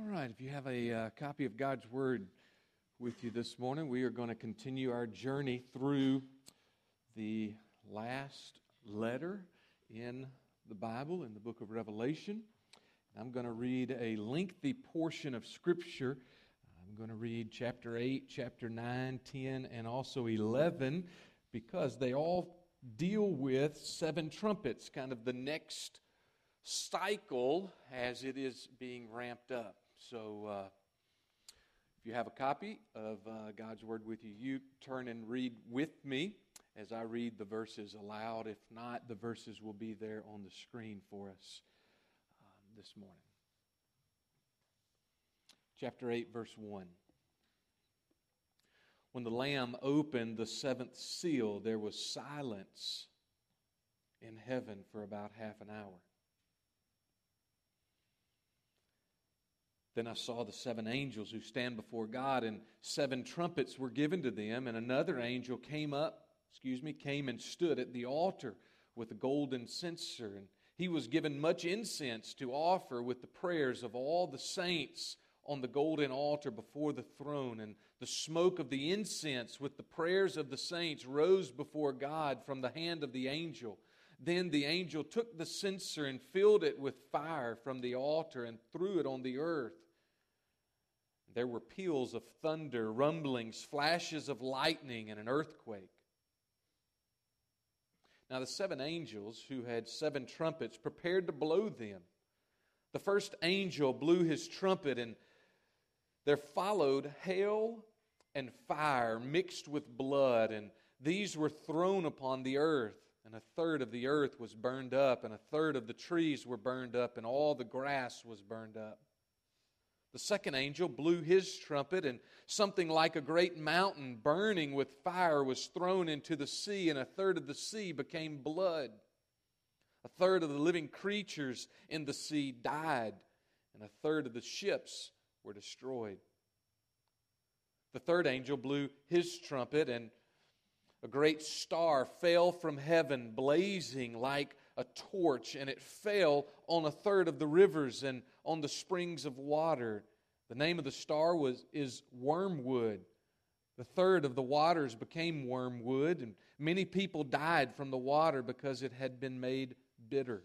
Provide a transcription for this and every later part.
All right, if you have a uh, copy of God's Word with you this morning, we are going to continue our journey through the last letter in the Bible, in the book of Revelation. I'm going to read a lengthy portion of Scripture. I'm going to read chapter 8, chapter 9, 10, and also 11 because they all deal with seven trumpets, kind of the next cycle as it is being ramped up. So, uh, if you have a copy of uh, God's Word with you, you turn and read with me as I read the verses aloud. If not, the verses will be there on the screen for us um, this morning. Chapter 8, verse 1. When the Lamb opened the seventh seal, there was silence in heaven for about half an hour. Then I saw the seven angels who stand before God, and seven trumpets were given to them, and another angel came up, excuse me, came and stood at the altar with a golden censer, and he was given much incense to offer with the prayers of all the saints on the golden altar before the throne, and the smoke of the incense with the prayers of the saints rose before God from the hand of the angel. Then the angel took the censer and filled it with fire from the altar and threw it on the earth. There were peals of thunder, rumblings, flashes of lightning, and an earthquake. Now the seven angels who had seven trumpets prepared to blow them. The first angel blew his trumpet, and there followed hail and fire mixed with blood, and these were thrown upon the earth and a third of the earth was burned up, and a third of the trees were burned up, and all the grass was burned up. The second angel blew his trumpet, and something like a great mountain burning with fire was thrown into the sea, and a third of the sea became blood. A third of the living creatures in the sea died, and a third of the ships were destroyed. The third angel blew his trumpet, and a great star fell from heaven, blazing like a torch, and it fell on a third of the rivers and on the springs of water. The name of the star was is wormwood. The third of the waters became wormwood, and many people died from the water because it had been made bitter.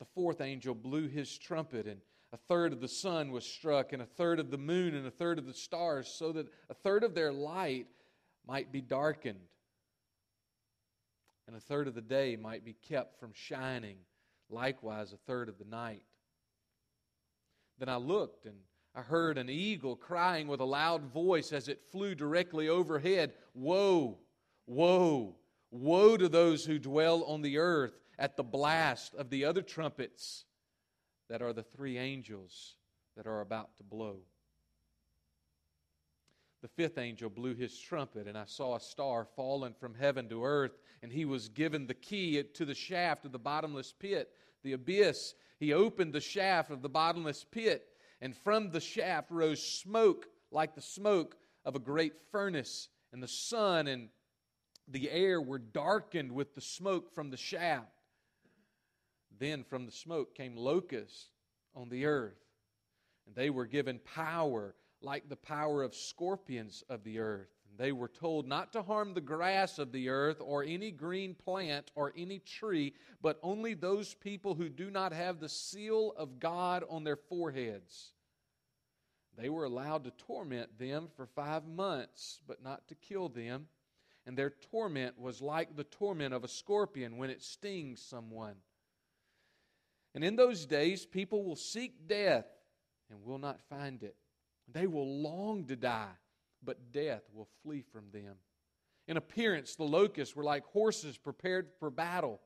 The fourth angel blew his trumpet, and a third of the sun was struck, and a third of the moon, and a third of the stars, so that a third of their light might be darkened, and a third of the day might be kept from shining, likewise, a third of the night. Then I looked, and I heard an eagle crying with a loud voice as it flew directly overhead Woe, woe, woe to those who dwell on the earth at the blast of the other trumpets that are the three angels that are about to blow the fifth angel blew his trumpet, and I saw a star fallen from heaven to earth, and he was given the key to the shaft of the bottomless pit, the abyss. He opened the shaft of the bottomless pit, and from the shaft rose smoke like the smoke of a great furnace, and the sun and the air were darkened with the smoke from the shaft. Then from the smoke came locusts on the earth, and they were given power like the power of scorpions of the earth. They were told not to harm the grass of the earth or any green plant or any tree, but only those people who do not have the seal of God on their foreheads. They were allowed to torment them for five months, but not to kill them. And their torment was like the torment of a scorpion when it stings someone. And in those days, people will seek death and will not find it. They will long to die, but death will flee from them. In appearance, the locusts were like horses prepared for battle.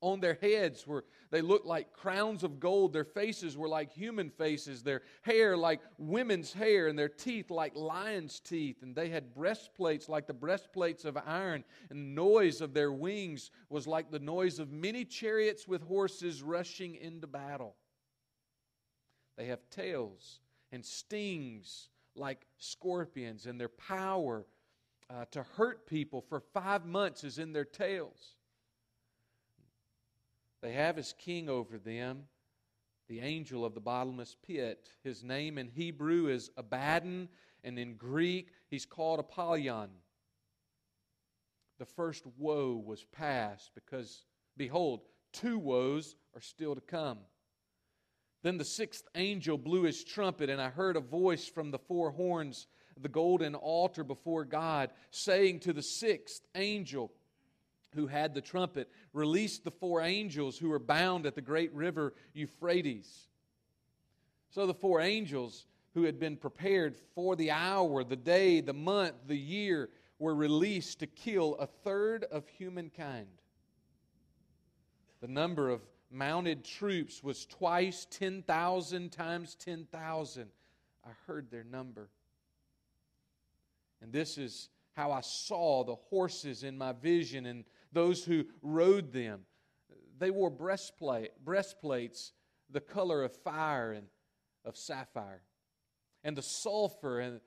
On their heads were they looked like crowns of gold. Their faces were like human faces, their hair like women's hair, and their teeth like lions' teeth. And they had breastplates like the breastplates of iron, and the noise of their wings was like the noise of many chariots with horses rushing into battle. They have tails and stings like scorpions, and their power uh, to hurt people for five months is in their tails. They have as king over them the angel of the bottomless pit. His name in Hebrew is Abaddon, and in Greek, he's called Apollyon. The first woe was past because, behold, two woes are still to come. Then the sixth angel blew his trumpet, and I heard a voice from the four horns the golden altar before God, saying to the sixth angel, who had the trumpet, released the four angels who were bound at the great river Euphrates. So the four angels who had been prepared for the hour, the day, the month, the year, were released to kill a third of humankind. The number of mounted troops was twice 10,000 times 10,000. I heard their number. And this is how I saw the horses in my vision and those who rode them. They wore breastplate, breastplates the color of fire and of sapphire. And the sulfur and,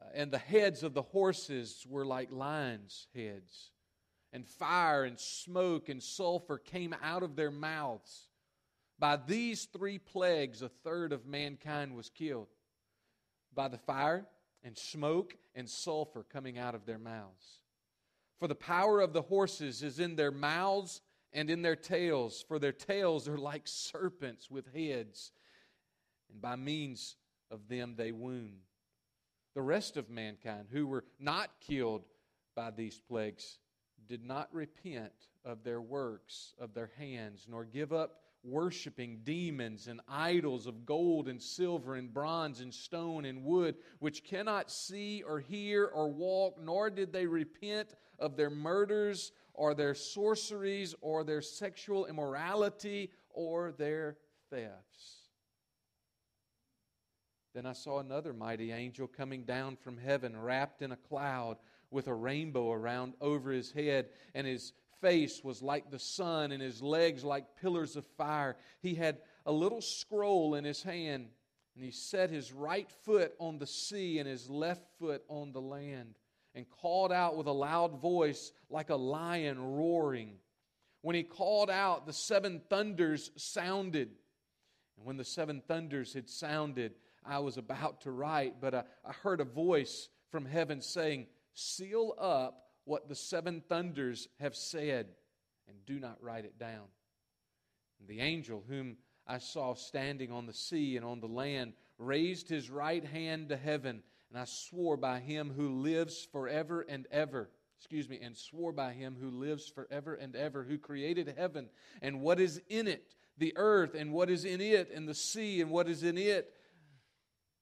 uh, and the heads of the horses were like lions' heads. And fire and smoke and sulfur came out of their mouths. By these three plagues, a third of mankind was killed. By the fire and smoke and sulfur coming out of their mouths. For the power of the horses is in their mouths and in their tails, for their tails are like serpents with heads, and by means of them they wound. The rest of mankind who were not killed by these plagues did not repent of their works of their hands, nor give up worshiping demons and idols of gold and silver and bronze and stone and wood, which cannot see or hear or walk, nor did they repent of their murders or their sorceries or their sexual immorality or their thefts. Then I saw another mighty angel coming down from heaven, wrapped in a cloud, with a rainbow around over his head, and his face was like the sun, and his legs like pillars of fire. He had a little scroll in his hand, and he set his right foot on the sea and his left foot on the land and called out with a loud voice like a lion roaring. When he called out, the seven thunders sounded. And when the seven thunders had sounded, I was about to write, but I, I heard a voice from heaven saying, Seal up what the seven thunders have said, and do not write it down. And the angel whom I saw standing on the sea and on the land raised his right hand to heaven and I swore by him who lives forever and ever. Excuse me, and swore by him who lives forever and ever, who created heaven and what is in it, the earth and what is in it, and the sea and what is in it,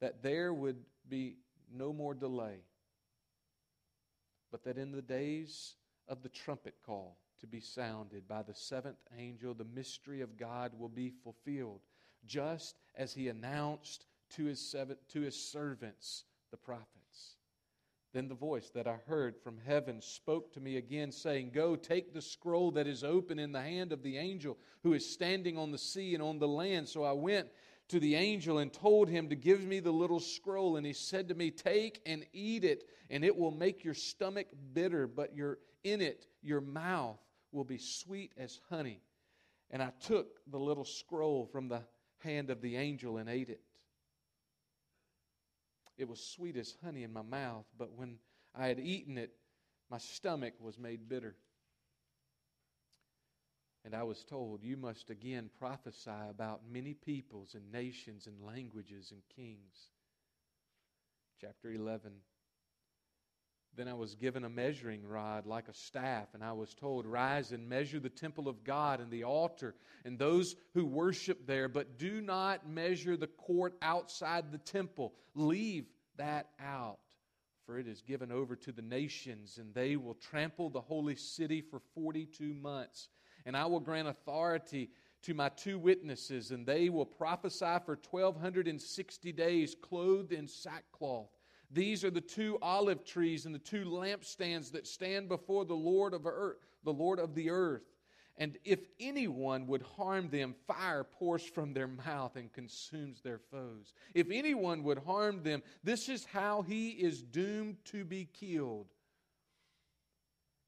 that there would be no more delay, but that in the days of the trumpet call to be sounded by the seventh angel, the mystery of God will be fulfilled, just as he announced to his, seven, to his servants the prophets. Then the voice that I heard from heaven spoke to me again, saying, Go, take the scroll that is open in the hand of the angel who is standing on the sea and on the land. So I went to the angel and told him to give me the little scroll. And he said to me, Take and eat it, and it will make your stomach bitter, but your, in it your mouth will be sweet as honey. And I took the little scroll from the hand of the angel and ate it. It was sweet as honey in my mouth, but when I had eaten it, my stomach was made bitter. And I was told, You must again prophesy about many peoples and nations and languages and kings. Chapter 11. Then I was given a measuring rod like a staff, and I was told, Rise and measure the temple of God and the altar and those who worship there, but do not measure the court outside the temple. Leave that out, for it is given over to the nations, and they will trample the holy city for 42 months. And I will grant authority to my two witnesses, and they will prophesy for 1,260 days, clothed in sackcloth. These are the two olive trees and the two lampstands that stand before the Lord of earth, the Lord of the earth. And if anyone would harm them, fire pours from their mouth and consumes their foes. If anyone would harm them, this is how he is doomed to be killed.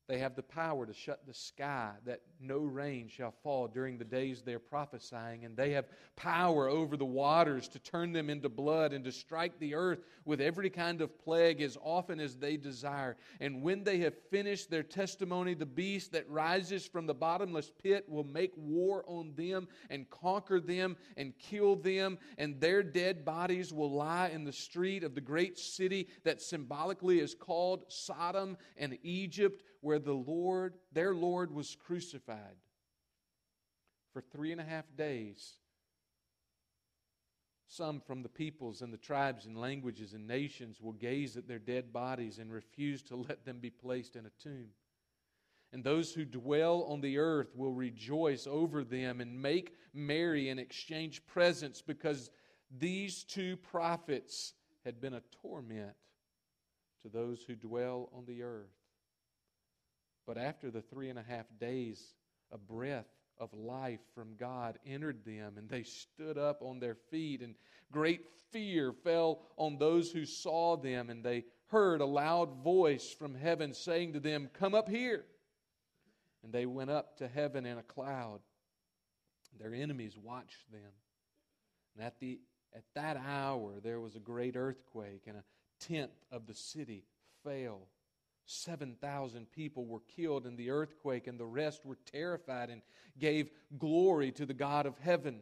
They have the power to shut the sky that no rain shall fall during the days they are prophesying. And they have power over the waters to turn them into blood and to strike the earth with every kind of plague as often as they desire. And when they have finished their testimony, the beast that rises from the bottomless pit will make war on them and conquer them and kill them. And their dead bodies will lie in the street of the great city that symbolically is called Sodom and Egypt where the Lord, their Lord, was crucified. For three and a half days, some from the peoples and the tribes and languages and nations will gaze at their dead bodies and refuse to let them be placed in a tomb. And those who dwell on the earth will rejoice over them and make merry and exchange presents because these two prophets had been a torment to those who dwell on the earth. But after the three and a half days, a breath of life from God entered them, and they stood up on their feet, and great fear fell on those who saw them, and they heard a loud voice from heaven saying to them, Come up here. And they went up to heaven in a cloud. Their enemies watched them. And at, the, at that hour, there was a great earthquake, and a tenth of the city fell 7,000 people were killed in the earthquake, and the rest were terrified and gave glory to the God of heaven.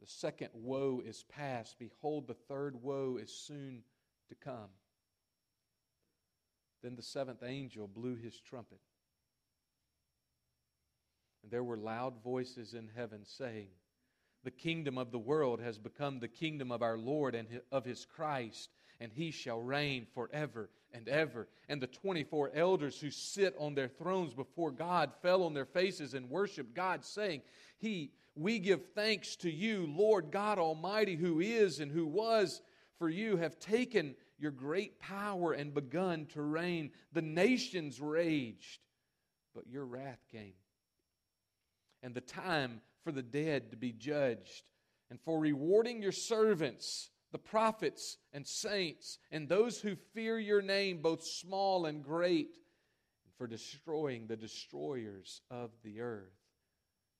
The second woe is past. Behold, the third woe is soon to come. Then the seventh angel blew his trumpet. And there were loud voices in heaven saying, The kingdom of the world has become the kingdom of our Lord and of his Christ and he shall reign forever and ever. And the 24 elders who sit on their thrones before God fell on their faces and worshiped God, saying, He, we give thanks to you, Lord God Almighty, who is and who was, for you have taken your great power and begun to reign. The nations raged, but your wrath came. And the time for the dead to be judged, and for rewarding your servants the prophets and saints, and those who fear your name, both small and great, for destroying the destroyers of the earth.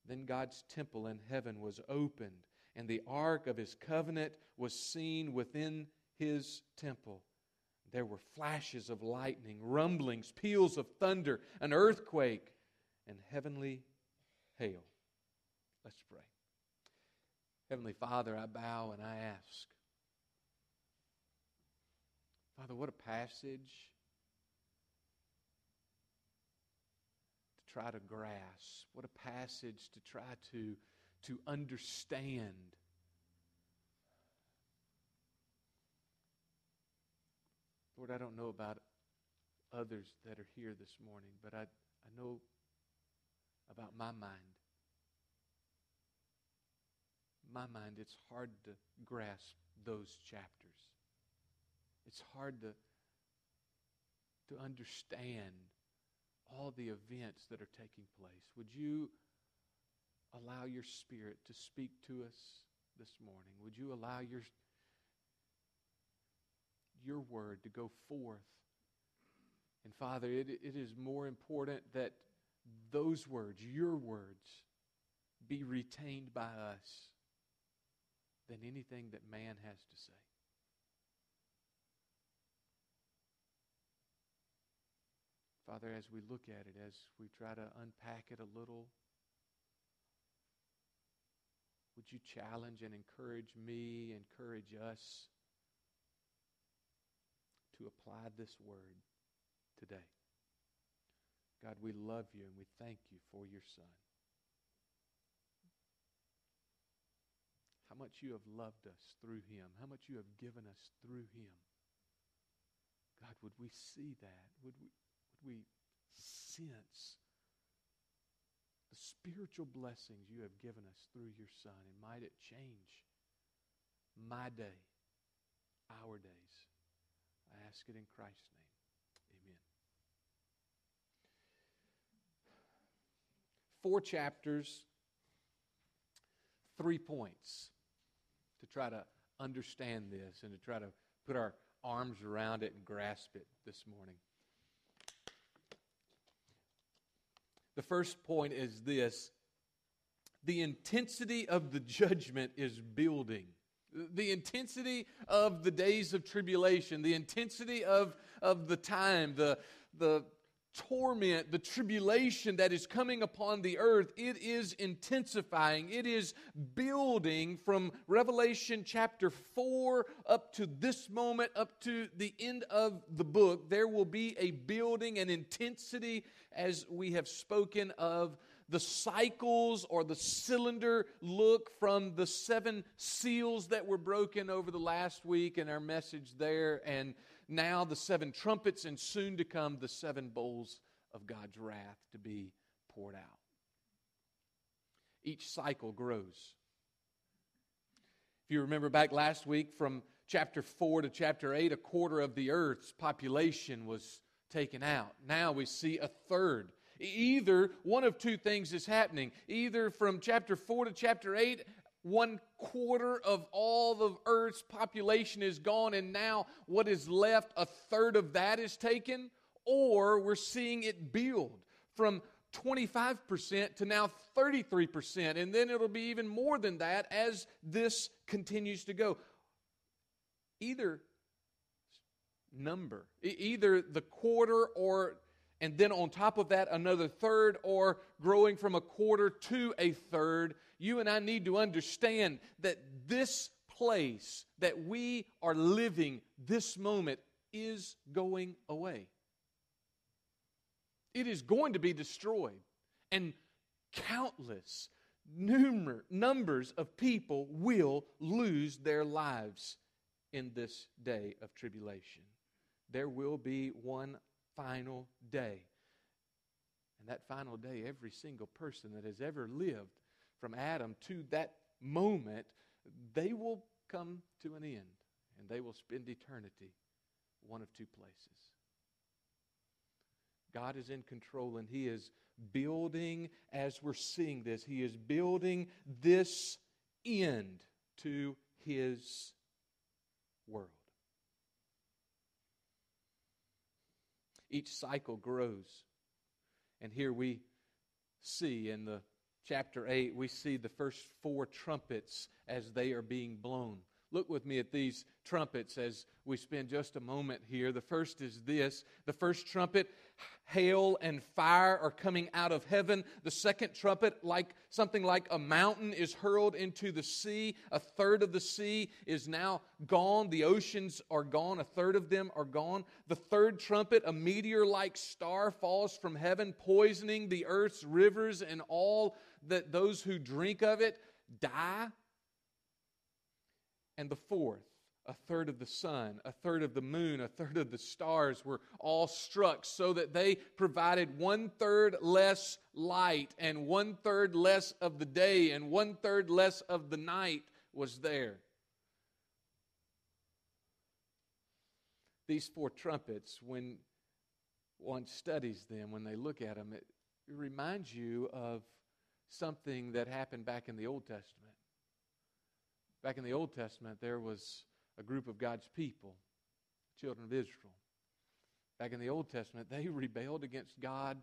Then God's temple in heaven was opened, and the ark of his covenant was seen within his temple. There were flashes of lightning, rumblings, peals of thunder, an earthquake, and heavenly hail. Let's pray. Heavenly Father, I bow and I ask Father, what a passage to try to grasp. What a passage to try to, to understand. Lord, I don't know about others that are here this morning, but I, I know about my mind. My mind, it's hard to grasp those chapters it's hard to, to understand all the events that are taking place. Would you allow your spirit to speak to us this morning? Would you allow your, your word to go forth? And Father, it, it is more important that those words, your words, be retained by us than anything that man has to say. Father, as we look at it, as we try to unpack it a little, would you challenge and encourage me, encourage us to apply this word today? God, we love you and we thank you for your Son. How much you have loved us through him, how much you have given us through him. God, would we see that? Would we, we sense the spiritual blessings you have given us through your Son, and might it change my day, our days. I ask it in Christ's name. Amen. Four chapters, three points to try to understand this and to try to put our arms around it and grasp it this morning. The first point is this the intensity of the judgment is building. The intensity of the days of tribulation, the intensity of, of the time, the, the torment, the tribulation that is coming upon the earth, it is intensifying. It is building from Revelation chapter 4 up to this moment, up to the end of the book. There will be a building and intensity as we have spoken of the cycles or the cylinder look from the seven seals that were broken over the last week and our message there, and now the seven trumpets, and soon to come the seven bowls of God's wrath to be poured out. Each cycle grows. If you remember back last week from chapter 4 to chapter 8, a quarter of the earth's population was taken out. Now we see a third Either one of two things is happening. Either from chapter 4 to chapter 8, one quarter of all the earth's population is gone, and now what is left, a third of that is taken, or we're seeing it build from 25% to now 33%, and then it'll be even more than that as this continues to go. Either number, either the quarter or and then on top of that, another third, or growing from a quarter to a third, you and I need to understand that this place that we are living this moment is going away. It is going to be destroyed. And countless numer- numbers of people will lose their lives in this day of tribulation. There will be one final day. And that final day, every single person that has ever lived from Adam to that moment, they will come to an end and they will spend eternity one of two places. God is in control and He is building, as we're seeing this, He is building this end to His world. each cycle grows. And here we see in the chapter 8, we see the first four trumpets as they are being blown. Look with me at these trumpets as we spend just a moment here. The first is this the first trumpet, hail and fire are coming out of heaven. The second trumpet, like something like a mountain, is hurled into the sea. A third of the sea is now gone. The oceans are gone. A third of them are gone. The third trumpet, a meteor like star falls from heaven, poisoning the earth's rivers, and all that those who drink of it die and the fourth, a third of the sun, a third of the moon, a third of the stars were all struck so that they provided one third less light and one third less of the day and one third less of the night was there. These four trumpets, when one studies them, when they look at them, it reminds you of something that happened back in the Old Testament. Back in the Old Testament, there was a group of God's people, children of Israel. Back in the Old Testament, they rebelled against God.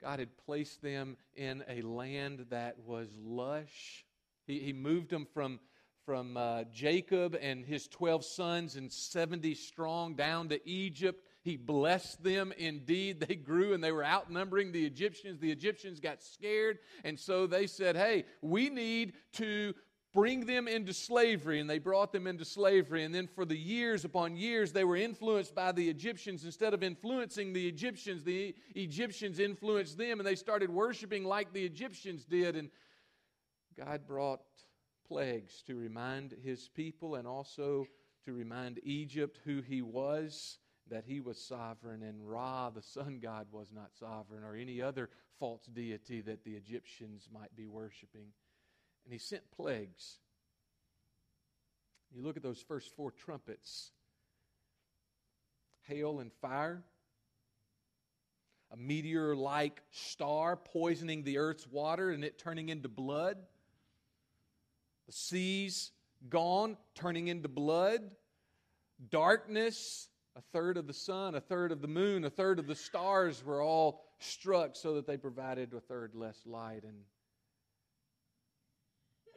God had placed them in a land that was lush. He, he moved them from, from uh, Jacob and his 12 sons and 70 strong down to Egypt. He blessed them indeed. They grew and they were outnumbering the Egyptians. The Egyptians got scared, and so they said, Hey, we need to bring them into slavery, and they brought them into slavery. And then for the years upon years, they were influenced by the Egyptians. Instead of influencing the Egyptians, the Egyptians influenced them, and they started worshiping like the Egyptians did. And God brought plagues to remind his people and also to remind Egypt who he was, that he was sovereign, and Ra, the sun god, was not sovereign, or any other false deity that the Egyptians might be worshiping and he sent plagues. You look at those first four trumpets hail and fire, a meteor like star poisoning the earth's water and it turning into blood, the seas gone, turning into blood, darkness A third of the sun, a third of the moon, a third of the stars were all struck so that they provided a third less light. And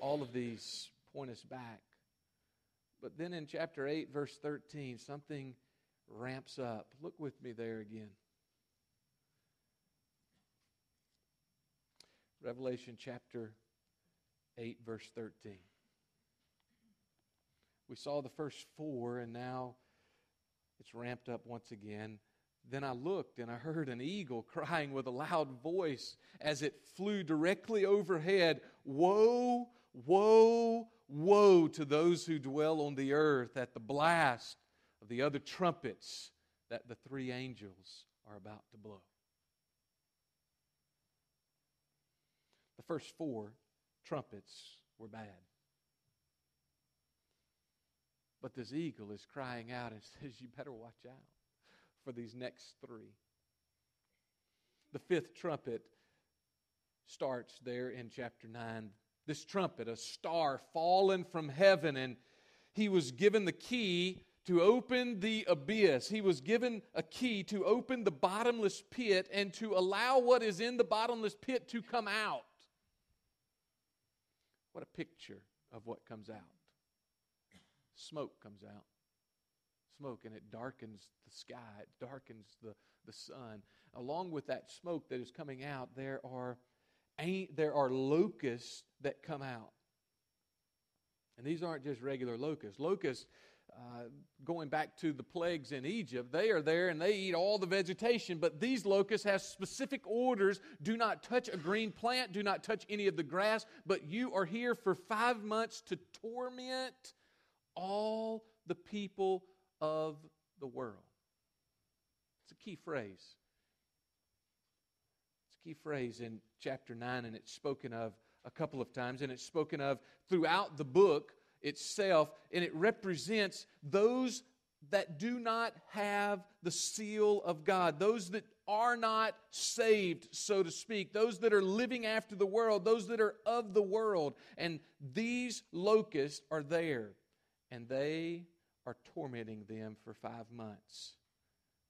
all of these point us back. But then in chapter 8, verse 13, something ramps up. Look with me there again. Revelation chapter 8, verse 13. We saw the first four, and now it's ramped up once again. Then I looked and I heard an eagle crying with a loud voice as it flew directly overhead Woe, woe, woe to those who dwell on the earth at the blast of the other trumpets that the three angels are about to blow. The first four trumpets were bad. But this eagle is crying out and says, You better watch out for these next three. The fifth trumpet starts there in chapter 9. This trumpet, a star fallen from heaven, and he was given the key to open the abyss. He was given a key to open the bottomless pit and to allow what is in the bottomless pit to come out. What a picture of what comes out. Smoke comes out. Smoke, and it darkens the sky, it darkens the, the sun. Along with that smoke that is coming out, there are, there are locusts that come out. And these aren't just regular locusts. Locusts uh, going back to the plagues in Egypt, they are there and they eat all the vegetation, but these locusts have specific orders do not touch a green plant, do not touch any of the grass, but you are here for five months to torment all the people of the world. It's a key phrase. Key phrase in chapter 9, and it's spoken of a couple of times, and it's spoken of throughout the book itself, and it represents those that do not have the seal of God, those that are not saved, so to speak, those that are living after the world, those that are of the world. And these locusts are there, and they are tormenting them for five months.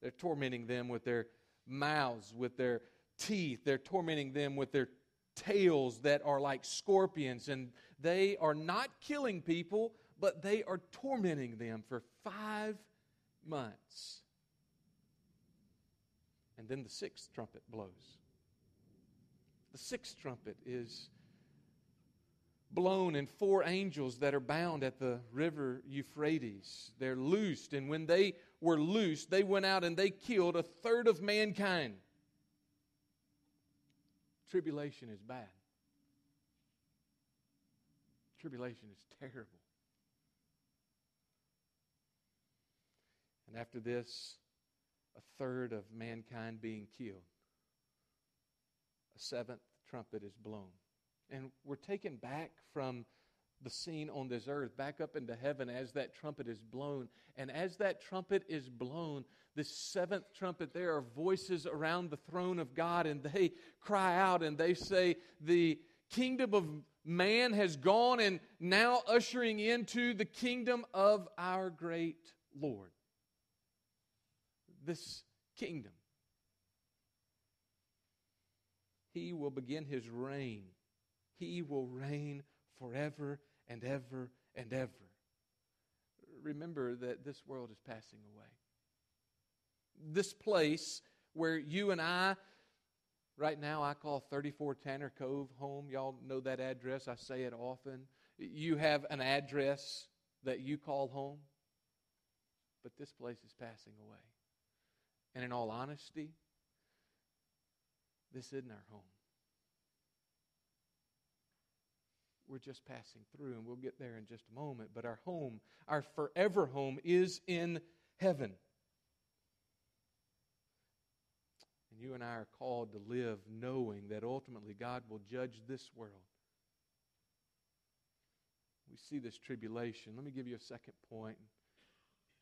They're tormenting them with their mouths, with their teeth, they're tormenting them with their tails that are like scorpions, and they are not killing people, but they are tormenting them for five months. And then the sixth trumpet blows. The sixth trumpet is blown, and four angels that are bound at the river Euphrates. They're loosed, and when they were loosed, they went out and they killed a third of mankind. Tribulation is bad. Tribulation is terrible. And after this, a third of mankind being killed, a seventh trumpet is blown. And we're taken back from the scene on this earth back up into heaven as that trumpet is blown. And as that trumpet is blown, this seventh trumpet, there are voices around the throne of God, and they cry out and they say, The kingdom of man has gone, and now ushering into the kingdom of our great Lord. This kingdom. He will begin his reign. He will reign forever and ever and ever. Remember that this world is passing away this place where you and I, right now, I call 34 Tanner Cove home. Y'all know that address. I say it often. You have an address that you call home, but this place is passing away. And in all honesty, this isn't our home. We're just passing through, and we'll get there in just a moment. But our home, our forever home, is in heaven. And you and I are called to live knowing that ultimately God will judge this world. We see this tribulation. Let me give you a second point,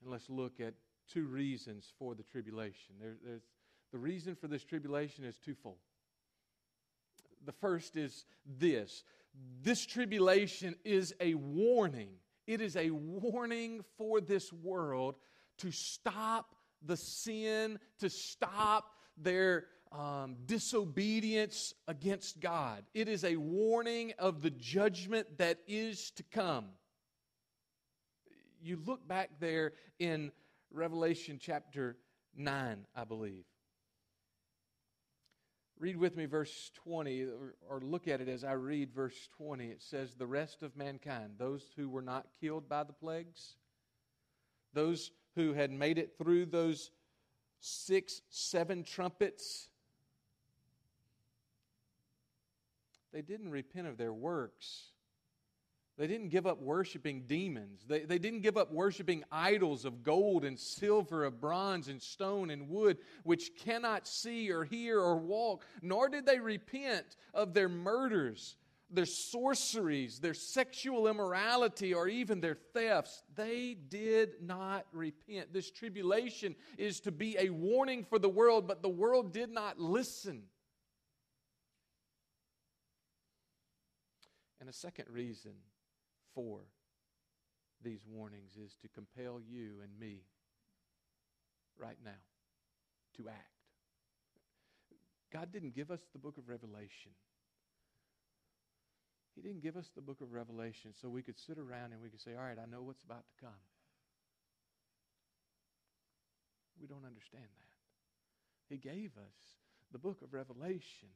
and let's look at two reasons for the tribulation. There, there's, the reason for this tribulation is twofold. The first is this this tribulation is a warning. It is a warning for this world to stop the sin, to stop their um, disobedience against God. It is a warning of the judgment that is to come. You look back there in Revelation chapter 9, I believe. Read with me verse 20, or, look at it as I read verse 20. It says, The rest of mankind, those who were not killed by the plagues, those who had made it through those six, seven trumpets, they didn't repent of their works. They didn't give up worshiping demons. They, they didn't give up worshiping idols of gold and silver, of bronze and stone and wood, which cannot see or hear or walk. Nor did they repent of their murders, their sorceries, their sexual immorality, or even their thefts. They did not repent. This tribulation is to be a warning for the world, but the world did not listen. And a second reason for these warnings is to compel you and me right now to act. God didn't give us the book of Revelation. He didn't give us the book of Revelation so we could sit around and we could say, All right, I know what's about to come. We don't understand that. He gave us the book of Revelation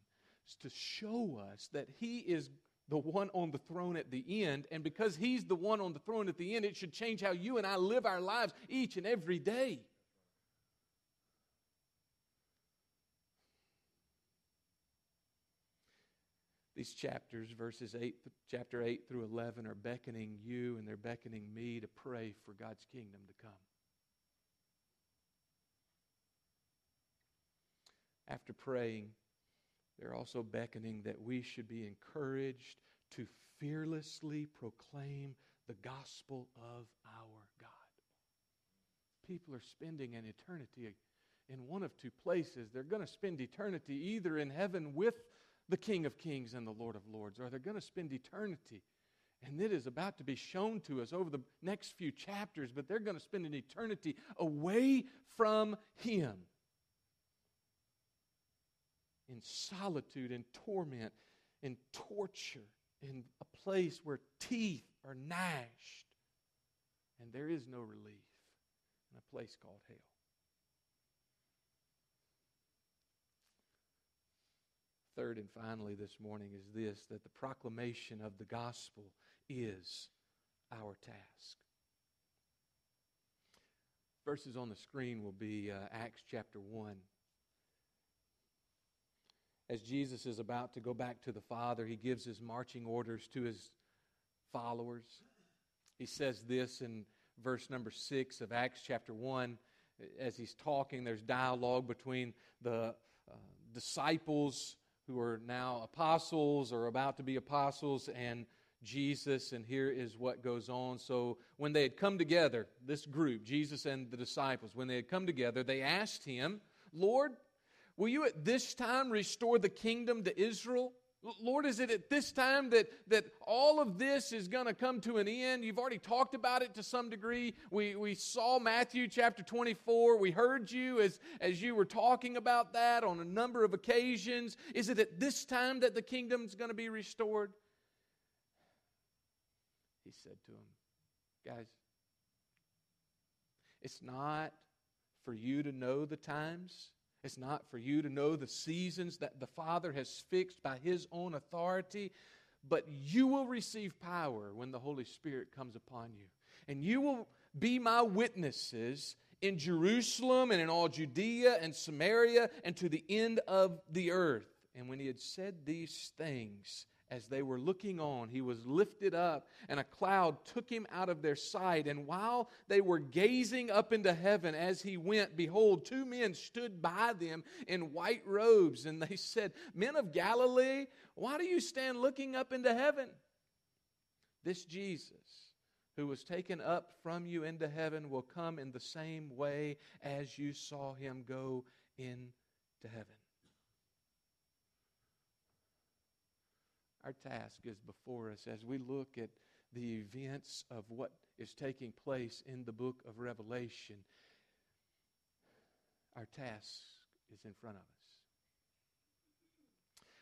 to show us that He is the one on the throne at the end. And because he's the one on the throne at the end, it should change how you and I live our lives each and every day. These chapters, verses 8, chapter 8 through 11, are beckoning you and they're beckoning me to pray for God's kingdom to come. After praying, they're also beckoning that we should be encouraged to fearlessly proclaim the gospel of our God. People are spending an eternity in one of two places. They're going to spend eternity either in heaven with the King of Kings and the Lord of Lords, or they're going to spend eternity. And it is about to be shown to us over the next few chapters, but they're going to spend an eternity away from Him in solitude, in torment, in torture, in a place where teeth are gnashed, and there is no relief in a place called hell. Third and finally, this morning is this that the proclamation of the gospel is our task. Verses on the screen will be uh, Acts chapter 1 as Jesus is about to go back to the Father, he gives his marching orders to his followers. He says this in verse number 6 of Acts chapter 1. As he's talking, there's dialogue between the uh, disciples who are now apostles or about to be apostles and Jesus, and here is what goes on. So, when they had come together, this group, Jesus and the disciples, when they had come together, they asked him, Lord, Will you at this time restore the kingdom to Israel? Lord, is it at this time that, that all of this is going to come to an end? You've already talked about it to some degree. We, we saw Matthew chapter 24. We heard you as, as you were talking about that on a number of occasions. Is it at this time that the kingdom is going to be restored? He said to him, Guys, it's not for you to know the times it's not for you to know the seasons that the Father has fixed by His own authority, but you will receive power when the Holy Spirit comes upon you. And you will be my witnesses in Jerusalem and in all Judea and Samaria and to the end of the earth. And when he had said these things, as they were looking on, he was lifted up, and a cloud took him out of their sight. And while they were gazing up into heaven as he went, behold, two men stood by them in white robes. And they said, Men of Galilee, why do you stand looking up into heaven? This Jesus, who was taken up from you into heaven, will come in the same way as you saw him go into heaven. our task is before us as we look at the events of what is taking place in the book of Revelation. Our task is in front of us.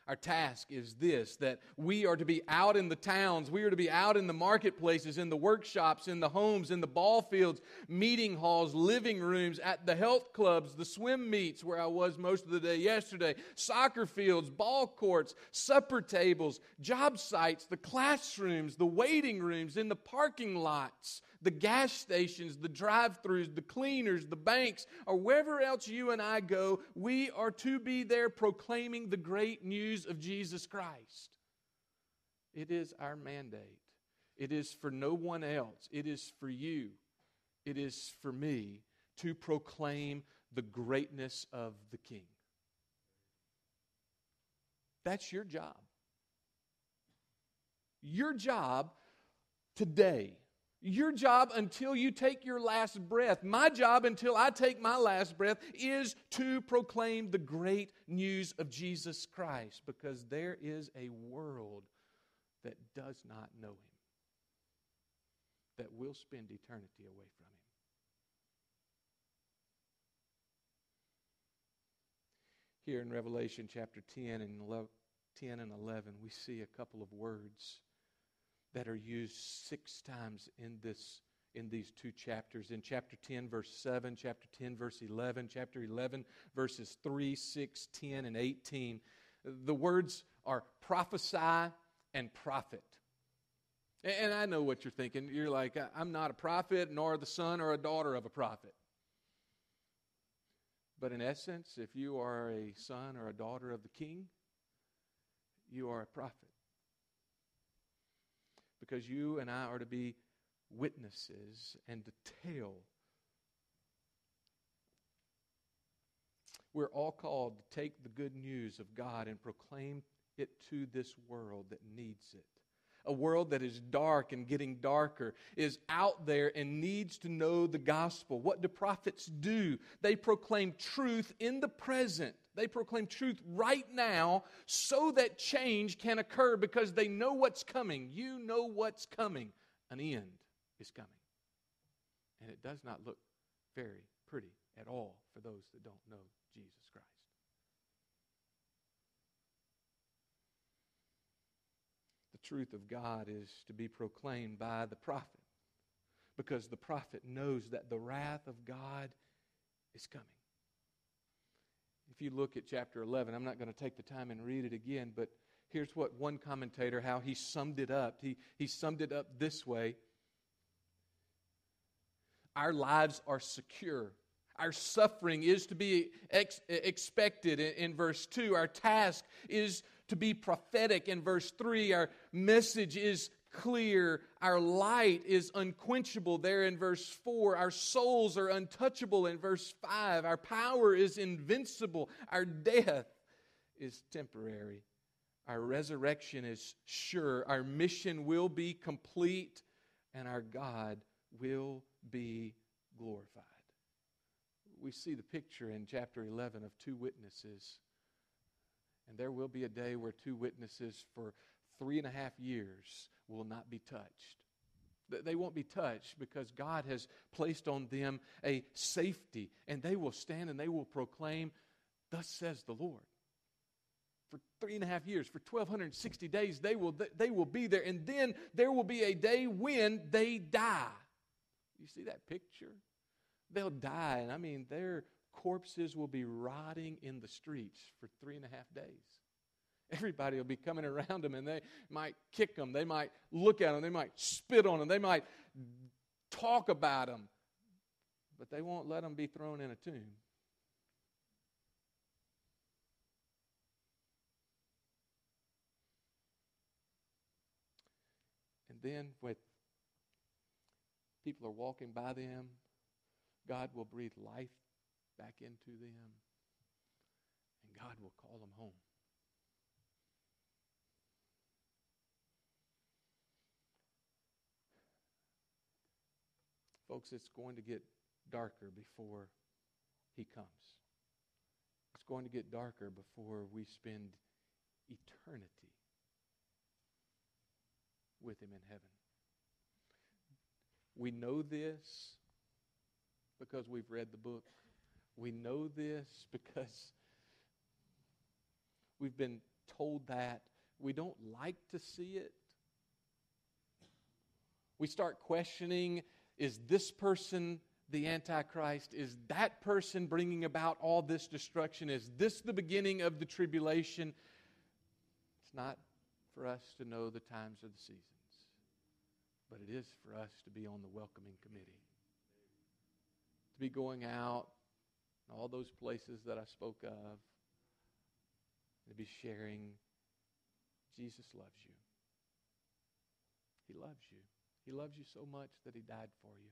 Our task is this that we are to be out in the towns, we are to be out in the marketplaces, in the workshops, in the homes, in the ball fields, meeting halls, living rooms, at the health clubs, the swim meets where I was most of the day yesterday, soccer fields, ball courts, supper tables, job sites, the classrooms, the waiting rooms, in the parking lots, the gas stations, the drive throughs, the cleaners, the banks, or wherever else you and I go, we are to be there proclaiming the great news of Jesus Christ. It is our mandate. It is for no one else. It is for you. It is for me to proclaim the greatness of the King. That's your job. Your job today your job until you take your last breath, my job until I take my last breath, is to proclaim the great news of Jesus Christ because there is a world that does not know him, that will spend eternity away from him. Here in Revelation chapter 10 and 11, 10 and 11, we see a couple of words that are used six times in this in these two chapters. In chapter 10 verse 7 chapter 10 verse 11 chapter 11 verses 3 6 10 and 18 the words are prophesy and prophet. And i know what you're thinking. You're like i'm not a prophet nor the son or a daughter of a prophet. But in essence if you are a son or a daughter of the king you are a prophet because you and I are to be witnesses and to tell. We're all called to take the good news of God and proclaim it to this world that needs it. A world that is dark and getting darker is out there and needs to know the gospel. What do prophets do? They proclaim truth in the present they proclaim truth right now so that change can occur because they know what's coming. You know what's coming. An end is coming. And it does not look very pretty at all for those that don't know Jesus Christ. The truth of God is to be proclaimed by the prophet because the prophet knows that the wrath of God is coming. If you look at chapter 11, I'm not going to take the time and read it again, but here's what one commentator, how he summed it up. He, he summed it up this way Our lives are secure. Our suffering is to be ex- expected in, in verse 2. Our task is to be prophetic in verse 3. Our message is clear. Our light is unquenchable there in verse 4. Our souls are untouchable in verse 5. Our power is invincible. Our death is temporary. Our resurrection is sure. Our mission will be complete, and our God will be glorified. We see the picture in chapter 11 of two witnesses. And there will be a day where two witnesses for three and a half years will not be touched. They won't be touched because God has placed on them a safety, and they will stand and they will proclaim, Thus says the Lord. For three and a half years, for 1,260 days, they will, they will be there. And then there will be a day when they die. You see that picture? They'll die, and I mean, their corpses will be rotting in the streets for three and a half days. Everybody will be coming around them and they might kick them. They might look at them. They might spit on them. They might talk about them. But they won't let them be thrown in a tomb. And then, when people are walking by them, God will breathe life back into them, and God will call them home. Folks, it's going to get darker before He comes. It's going to get darker before we spend eternity with Him in heaven. We know this because we've read the book. We know this because we've been told that. We don't like to see it. We start questioning is this person the Antichrist? Is that person bringing about all this destruction? Is this the beginning of the tribulation? It's not for us to know the times or the seasons, but it is for us to be on the welcoming committee, to be going out to all those places that I spoke of, to be sharing Jesus loves you. He loves you. He loves you so much that He died for you.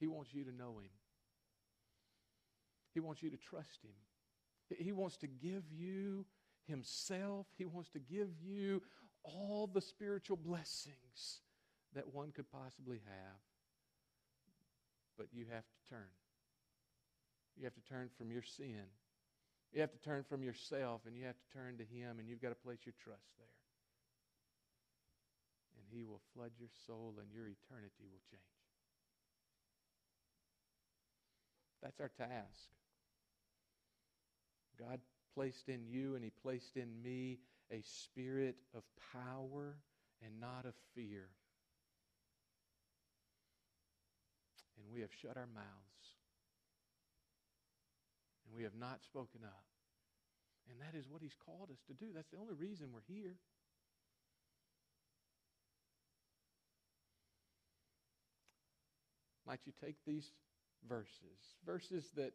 He wants you to know Him. He wants you to trust Him. He wants to give you Himself. He wants to give you all the spiritual blessings that one could possibly have. But you have to turn. You have to turn from your sin. You have to turn from yourself and you have to turn to Him and you've got to place your trust there. And He will flood your soul and your eternity will change. That's our task. God placed in you and He placed in me a spirit of power and not of fear. And we have shut our mouths and we have not spoken up. And that is what He's called us to do. That's the only reason we're here. Might you take these verses, verses that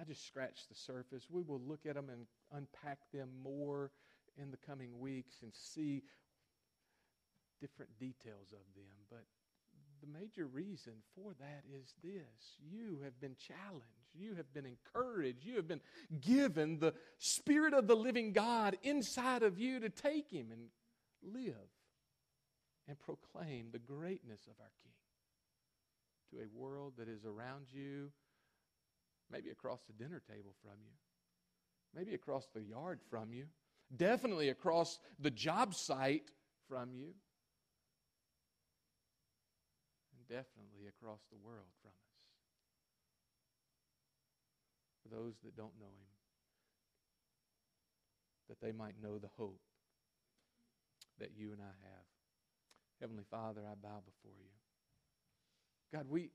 I just scratched the surface. We will look at them and unpack them more in the coming weeks and see different details of them. But the major reason for that is this you have been challenged, you have been encouraged, you have been given the Spirit of the living God inside of you to take Him and live and proclaim the greatness of our King to a world that is around you, maybe across the dinner table from you, maybe across the yard from you, definitely across the job site from you and definitely across the world from us. For those that don't know Him, that they might know the hope that you and I have. Heavenly Father, I bow before you. God, we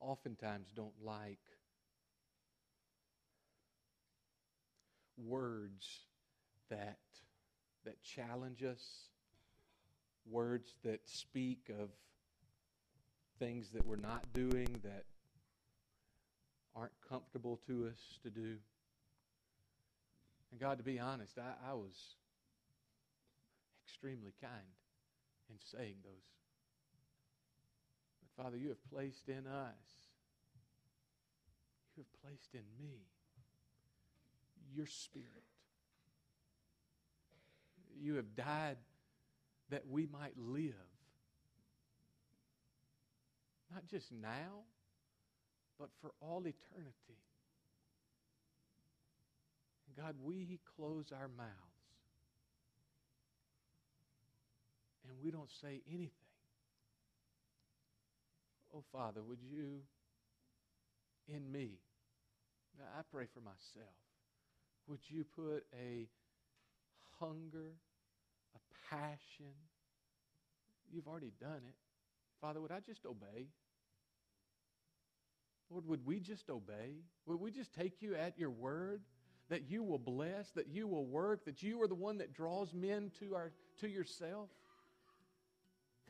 oftentimes don't like words that that challenge us words that speak of things that we're not doing that aren't comfortable to us to do. And God, to be honest, I, I was extremely kind in saying those. But Father, you have placed in us, you have placed in me your spirit. You have died that we might live. Not just now, but for all eternity. God, we close our mouths and we don't say anything. Oh, Father, would you in me, I pray for myself, would you put a hunger a passion. You've already done it. Father, would I just obey? Lord, would we just obey? Would we just take you at your word? That you will bless, that you will work, that you are the one that draws men to, our, to yourself?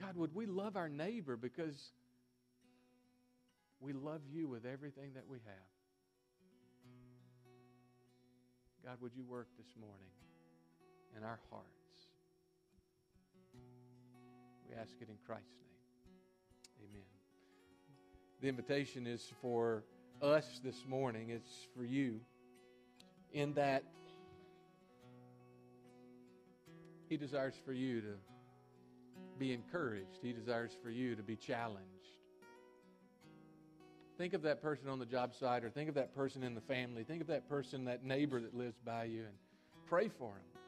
God, would we love our neighbor because we love you with everything that we have? God, would you work this morning in our hearts? We ask it in Christ's name. Amen. The invitation is for us this morning, it's for you, in that He desires for you to be encouraged, He desires for you to be challenged. Think of that person on the job site, or think of that person in the family, think of that person, that neighbor that lives by you, and pray for him.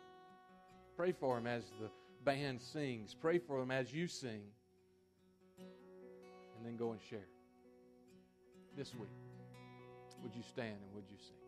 Pray for him as the band sings. Pray for them as you sing. and then go and share. This week, would you stand and would you sing?